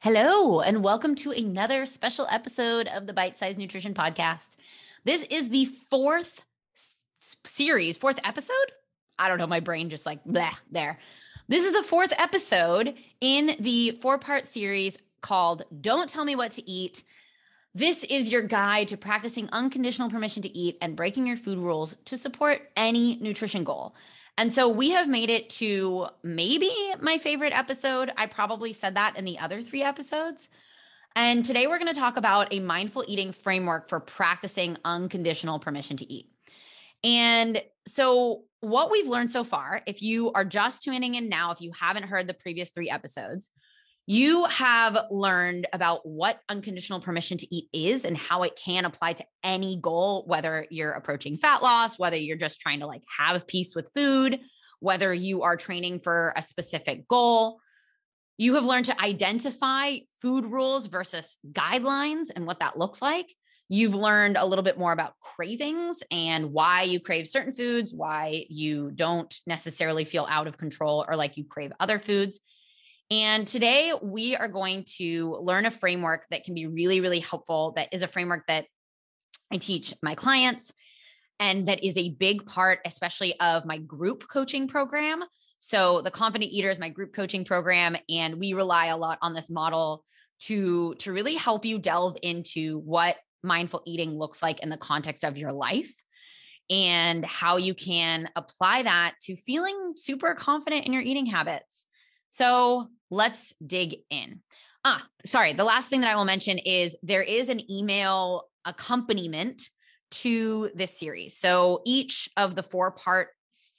Hello, and welcome to another special episode of the Bite Size Nutrition Podcast. This is the fourth series, fourth episode. I don't know, my brain just like there. This is the fourth episode in the four part series called Don't Tell Me What to Eat. This is your guide to practicing unconditional permission to eat and breaking your food rules to support any nutrition goal. And so we have made it to maybe my favorite episode. I probably said that in the other three episodes. And today we're going to talk about a mindful eating framework for practicing unconditional permission to eat. And so, what we've learned so far, if you are just tuning in now, if you haven't heard the previous three episodes, you have learned about what unconditional permission to eat is and how it can apply to any goal, whether you're approaching fat loss, whether you're just trying to like have peace with food, whether you are training for a specific goal. You have learned to identify food rules versus guidelines and what that looks like. You've learned a little bit more about cravings and why you crave certain foods, why you don't necessarily feel out of control or like you crave other foods. And today we are going to learn a framework that can be really, really helpful. That is a framework that I teach my clients and that is a big part, especially of my group coaching program. So, the Confident Eater is my group coaching program, and we rely a lot on this model to, to really help you delve into what mindful eating looks like in the context of your life and how you can apply that to feeling super confident in your eating habits. So, let's dig in. Ah, sorry. The last thing that I will mention is there is an email accompaniment to this series. So each of the four parts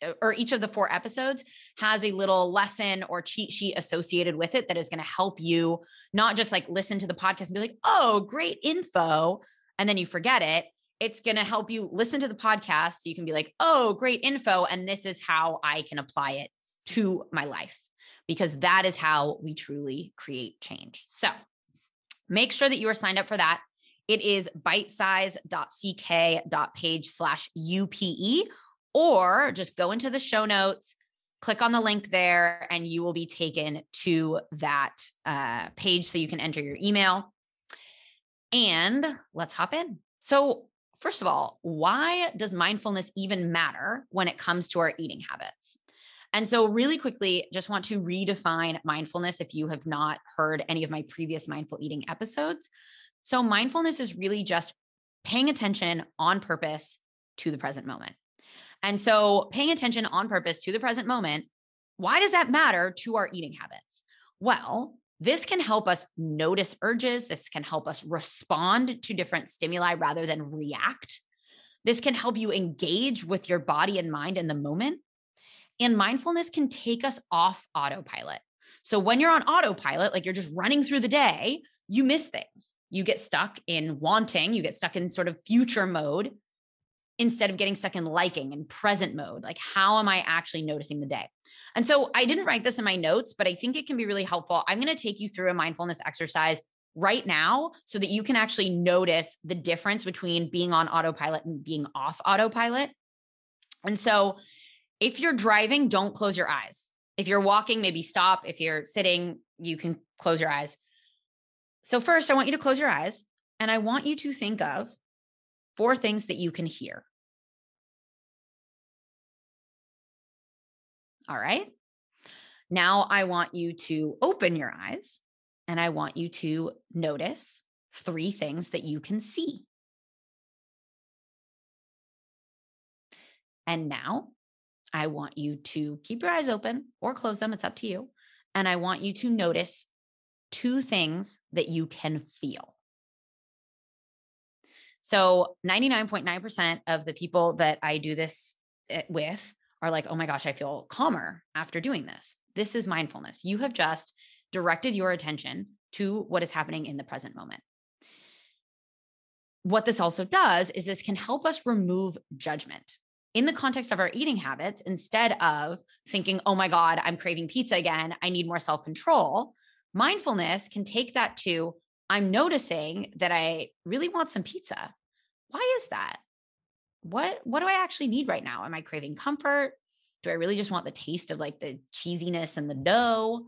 uh, or each of the four episodes has a little lesson or cheat sheet associated with it that is going to help you not just like listen to the podcast and be like, oh, great info. And then you forget it. It's going to help you listen to the podcast so you can be like, oh, great info. And this is how I can apply it to my life because that is how we truly create change. So make sure that you are signed up for that. It is bitesize.ck.page slash UPE, or just go into the show notes, click on the link there, and you will be taken to that uh, page so you can enter your email. And let's hop in. So, first of all, why does mindfulness even matter when it comes to our eating habits? And so, really quickly, just want to redefine mindfulness if you have not heard any of my previous mindful eating episodes. So, mindfulness is really just paying attention on purpose to the present moment. And so, paying attention on purpose to the present moment, why does that matter to our eating habits? Well, this can help us notice urges. This can help us respond to different stimuli rather than react. This can help you engage with your body and mind in the moment. And mindfulness can take us off autopilot. So when you're on autopilot, like you're just running through the day, you miss things. You get stuck in wanting, you get stuck in sort of future mode instead of getting stuck in liking and present mode. Like, how am I actually noticing the day? And so I didn't write this in my notes, but I think it can be really helpful. I'm going to take you through a mindfulness exercise right now so that you can actually notice the difference between being on autopilot and being off autopilot. And so if you're driving, don't close your eyes. If you're walking, maybe stop. If you're sitting, you can close your eyes. So, first, I want you to close your eyes and I want you to think of four things that you can hear. All right. Now, I want you to open your eyes and I want you to notice three things that you can see. And now I want you to keep your eyes open or close them. It's up to you. And I want you to notice two things that you can feel. So 99.9% of the people that I do this eh, with are like, oh my gosh, I feel calmer after doing this. This is mindfulness. You have just directed your attention to what is happening in the present moment. What this also does is this can help us remove judgment in the context of our eating habits, instead of thinking, oh my God, I'm craving pizza again, I need more self control, mindfulness can take that to, I'm noticing that I really want some pizza. Why is that? What what do I actually need right now? Am I craving comfort? Do I really just want the taste of like the cheesiness and the dough?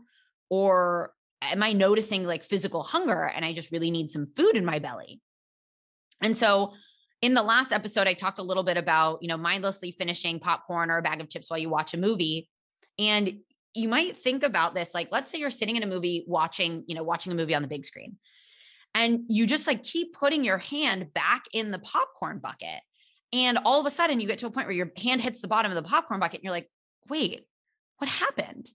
Or am I noticing like physical hunger and I just really need some food in my belly? And so in the last episode, I talked a little bit about, you know, mindlessly finishing popcorn or a bag of chips while you watch a movie. And you might think about this like, let's say you're sitting in a movie watching, you know, watching a movie on the big screen. And you just like keep putting your hand back in the popcorn bucket. And all of a sudden you get to a point where your hand hits the bottom of the popcorn bucket and you're like, wait, what happened?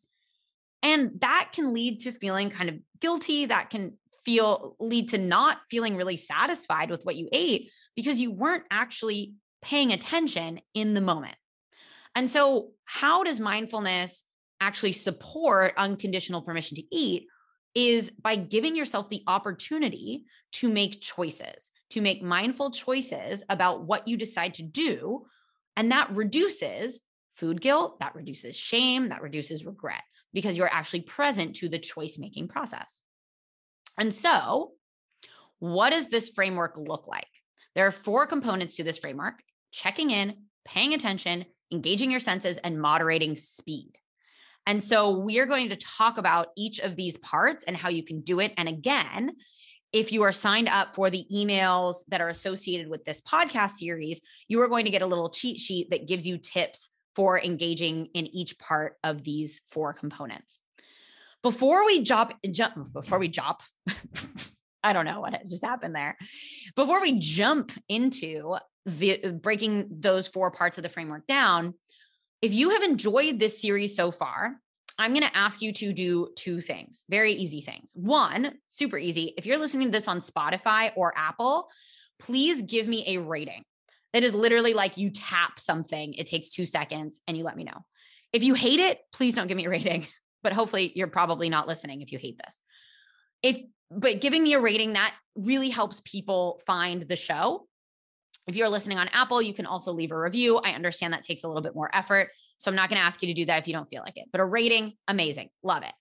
And that can lead to feeling kind of guilty. That can feel lead to not feeling really satisfied with what you ate because you weren't actually paying attention in the moment. And so, how does mindfulness actually support unconditional permission to eat? Is by giving yourself the opportunity to make choices, to make mindful choices about what you decide to do. And that reduces food guilt, that reduces shame, that reduces regret because you're actually present to the choice making process. And so, what does this framework look like? There are four components to this framework checking in, paying attention, engaging your senses, and moderating speed. And so, we are going to talk about each of these parts and how you can do it. And again, if you are signed up for the emails that are associated with this podcast series, you are going to get a little cheat sheet that gives you tips for engaging in each part of these four components. Before we jump, jump before we jump, I don't know what just happened there. Before we jump into the, uh, breaking those four parts of the framework down, if you have enjoyed this series so far, I'm going to ask you to do two things, very easy things. One, super easy. If you're listening to this on Spotify or Apple, please give me a rating. It is literally like you tap something, it takes two seconds, and you let me know. If you hate it, please don't give me a rating, but hopefully you're probably not listening if you hate this. If, but giving me a rating that really helps people find the show. If you're listening on Apple, you can also leave a review. I understand that takes a little bit more effort. So I'm not going to ask you to do that if you don't feel like it, but a rating, amazing. Love it.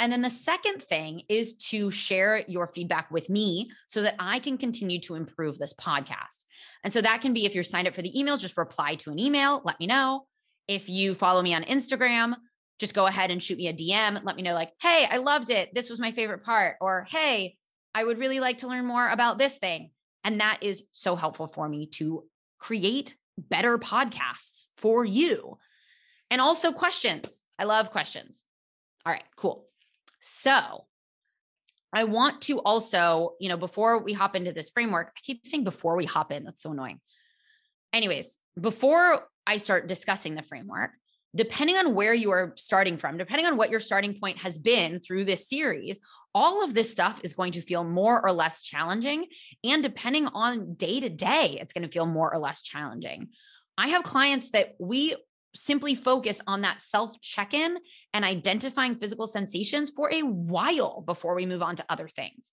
And then the second thing is to share your feedback with me so that I can continue to improve this podcast. And so that can be if you're signed up for the emails, just reply to an email, let me know. If you follow me on Instagram, just go ahead and shoot me a DM. Let me know, like, hey, I loved it. This was my favorite part. Or, hey, I would really like to learn more about this thing. And that is so helpful for me to create better podcasts for you. And also questions. I love questions. All right, cool. So I want to also, you know, before we hop into this framework, I keep saying before we hop in, that's so annoying. Anyways, before I start discussing the framework, depending on where you are starting from, depending on what your starting point has been through this series, all of this stuff is going to feel more or less challenging. And depending on day to day, it's going to feel more or less challenging. I have clients that we simply focus on that self check in and identifying physical sensations for a while before we move on to other things.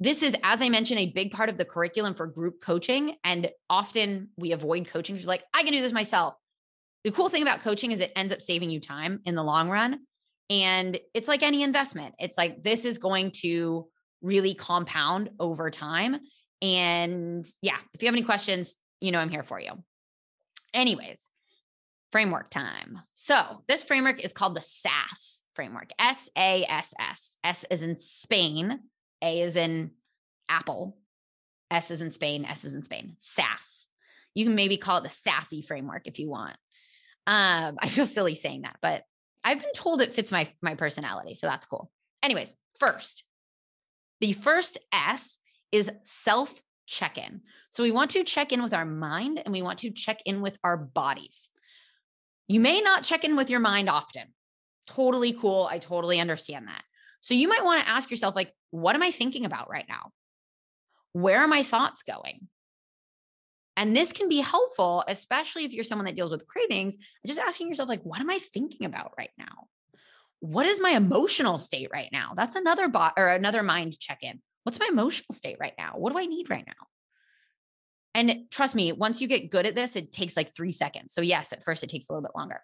This is, as I mentioned, a big part of the curriculum for group coaching. And often we avoid coaching. She's like, I can do this myself. The cool thing about coaching is it ends up saving you time in the long run. And it's like any investment, it's like this is going to really compound over time. And yeah, if you have any questions, you know, I'm here for you. Anyways, framework time. So, this framework is called the SASS framework S A S S. S is in Spain, A is in Apple, S is in Spain, S is in Spain. SASS. You can maybe call it the sassy framework if you want. Um, I feel silly saying that, but I've been told it fits my my personality, so that's cool. Anyways, first, the first S is self check in. So we want to check in with our mind and we want to check in with our bodies. You may not check in with your mind often. Totally cool. I totally understand that. So you might want to ask yourself, like, what am I thinking about right now? Where are my thoughts going? And this can be helpful, especially if you're someone that deals with cravings, just asking yourself, like, what am I thinking about right now? What is my emotional state right now? That's another bot or another mind check in. What's my emotional state right now? What do I need right now? And trust me, once you get good at this, it takes like three seconds. So, yes, at first it takes a little bit longer.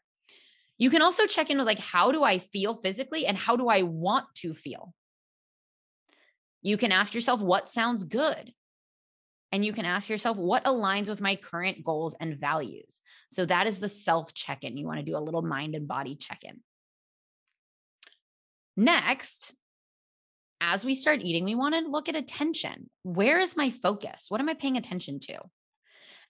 You can also check in with like, how do I feel physically and how do I want to feel? You can ask yourself, what sounds good? And you can ask yourself, what aligns with my current goals and values? So, that is the self check in. You want to do a little mind and body check in. Next, as we start eating, we want to look at attention. Where is my focus? What am I paying attention to?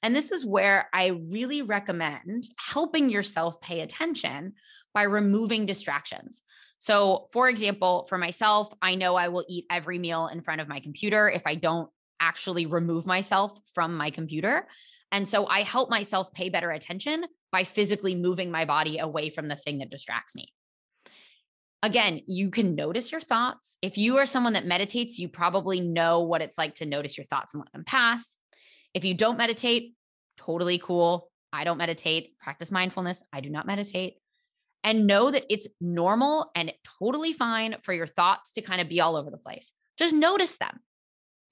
And this is where I really recommend helping yourself pay attention by removing distractions. So, for example, for myself, I know I will eat every meal in front of my computer if I don't actually remove myself from my computer. And so I help myself pay better attention by physically moving my body away from the thing that distracts me. Again, you can notice your thoughts. If you are someone that meditates, you probably know what it's like to notice your thoughts and let them pass. If you don't meditate, totally cool. I don't meditate, practice mindfulness. I do not meditate. And know that it's normal and totally fine for your thoughts to kind of be all over the place. Just notice them.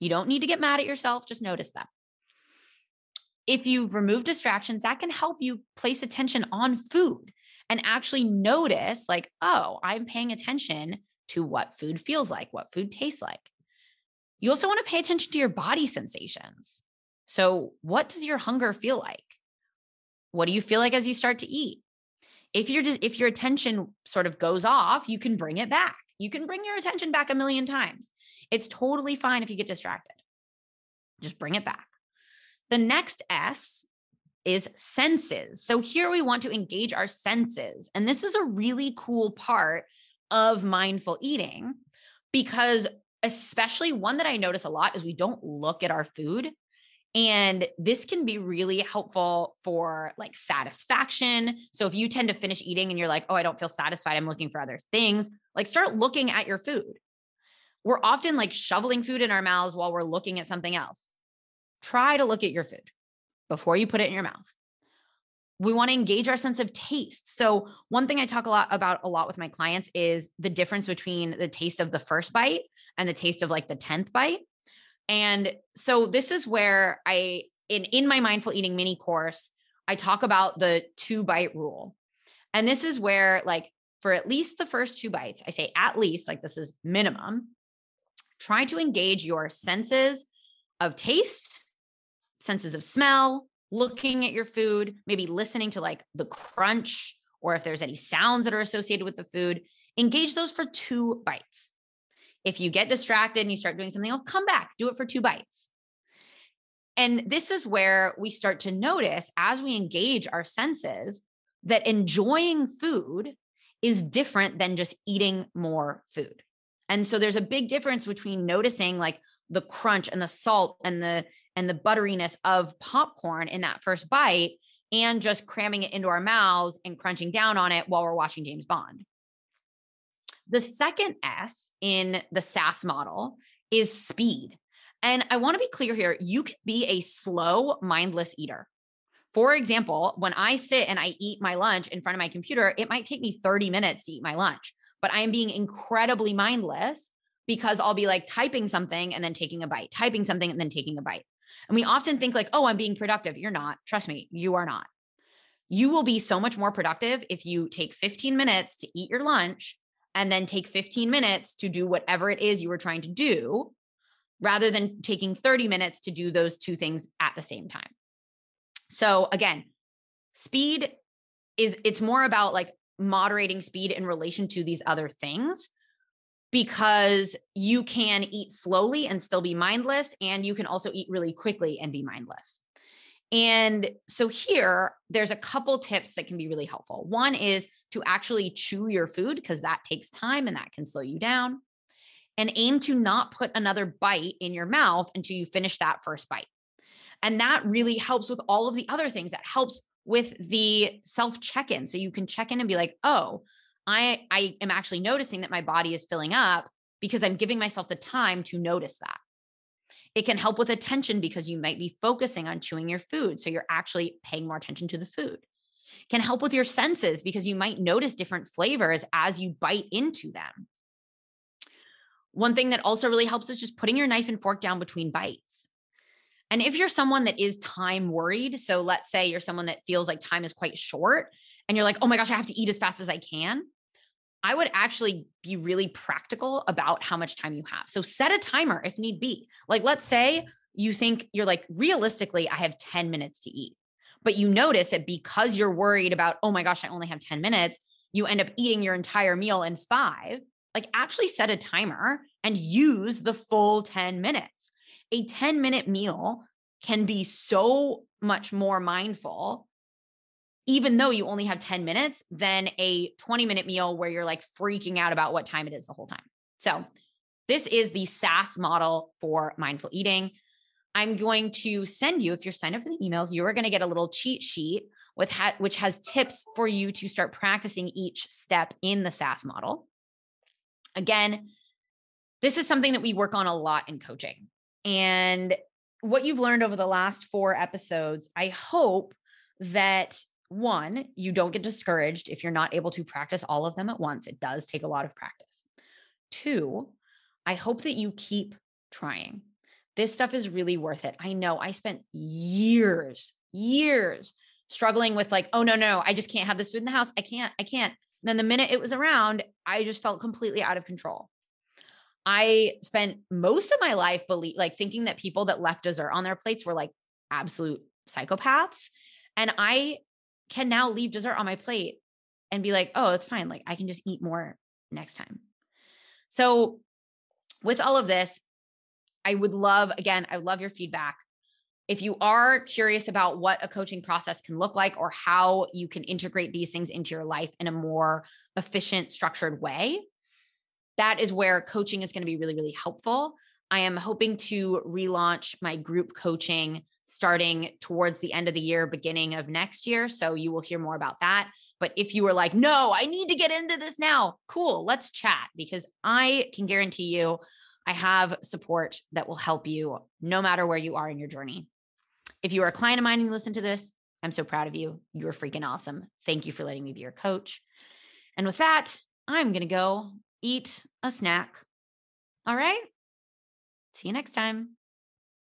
You don't need to get mad at yourself, just notice them. If you've removed distractions, that can help you place attention on food and actually notice, like, oh, I'm paying attention to what food feels like, what food tastes like. You also want to pay attention to your body sensations. So, what does your hunger feel like? What do you feel like as you start to eat? If you're just if your attention sort of goes off, you can bring it back. You can bring your attention back a million times. It's totally fine if you get distracted. Just bring it back. The next S is senses. So here we want to engage our senses. And this is a really cool part of mindful eating because especially one that I notice a lot is we don't look at our food and this can be really helpful for like satisfaction. So if you tend to finish eating and you're like, oh, I don't feel satisfied, I'm looking for other things, like start looking at your food. We're often like shoveling food in our mouths while we're looking at something else. Try to look at your food before you put it in your mouth. We want to engage our sense of taste. So, one thing I talk a lot about a lot with my clients is the difference between the taste of the first bite and the taste of like the 10th bite. And so this is where I in in my mindful eating mini course, I talk about the two bite rule. And this is where like for at least the first two bites, I say at least like this is minimum, try to engage your senses of taste, senses of smell, looking at your food, maybe listening to like the crunch or if there's any sounds that are associated with the food, engage those for two bites. If you get distracted and you start doing something else, come back, do it for two bites. And this is where we start to notice as we engage our senses that enjoying food is different than just eating more food. And so there's a big difference between noticing like the crunch and the salt and the and the butteriness of popcorn in that first bite and just cramming it into our mouths and crunching down on it while we're watching James Bond. The second S in the SASS model is speed. And I want to be clear here you can be a slow, mindless eater. For example, when I sit and I eat my lunch in front of my computer, it might take me 30 minutes to eat my lunch, but I am being incredibly mindless because I'll be like typing something and then taking a bite, typing something and then taking a bite. And we often think like, oh, I'm being productive. You're not. Trust me, you are not. You will be so much more productive if you take 15 minutes to eat your lunch and then take 15 minutes to do whatever it is you were trying to do rather than taking 30 minutes to do those two things at the same time. So again, speed is it's more about like moderating speed in relation to these other things because you can eat slowly and still be mindless and you can also eat really quickly and be mindless. And so here, there's a couple tips that can be really helpful. One is to actually chew your food because that takes time and that can slow you down. And aim to not put another bite in your mouth until you finish that first bite. And that really helps with all of the other things. That helps with the self check in. So you can check in and be like, oh, I, I am actually noticing that my body is filling up because I'm giving myself the time to notice that. It can help with attention because you might be focusing on chewing your food. So you're actually paying more attention to the food. Can help with your senses because you might notice different flavors as you bite into them. One thing that also really helps is just putting your knife and fork down between bites. And if you're someone that is time worried, so let's say you're someone that feels like time is quite short and you're like, oh my gosh, I have to eat as fast as I can. I would actually be really practical about how much time you have. So set a timer if need be. Like, let's say you think you're like, realistically, I have 10 minutes to eat, but you notice that because you're worried about, oh my gosh, I only have 10 minutes, you end up eating your entire meal in five. like actually set a timer and use the full 10 minutes. A 10 minute meal can be so much more mindful even though you only have 10 minutes than a 20 minute meal where you're like freaking out about what time it is the whole time. So, this is the SASS model for mindful eating. I'm going to send you, if you're signed up for the emails, you are going to get a little cheat sheet with ha- which has tips for you to start practicing each step in the SASS model. Again, this is something that we work on a lot in coaching. And what you've learned over the last four episodes, I hope that one, you don't get discouraged if you're not able to practice all of them at once. It does take a lot of practice. Two, I hope that you keep trying. This stuff is really worth it. I know I spent years, years struggling with like, oh, no, no, I just can't have this food in the house. I can't, I can't. And then the minute it was around, I just felt completely out of control. I spent most of my life believe like thinking that people that left dessert on their plates were like absolute psychopaths. And I can now leave dessert on my plate and be like, oh, it's fine. Like I can just eat more next time. So, with all of this, I would love, again, I love your feedback. If you are curious about what a coaching process can look like or how you can integrate these things into your life in a more efficient, structured way, that is where coaching is going to be really, really helpful. I am hoping to relaunch my group coaching starting towards the end of the year, beginning of next year. So you will hear more about that. But if you were like, no, I need to get into this now, cool, let's chat because I can guarantee you I have support that will help you no matter where you are in your journey. If you are a client of mine and you listen to this, I'm so proud of you. You're freaking awesome. Thank you for letting me be your coach. And with that, I'm going to go eat a snack. All right. See you next time.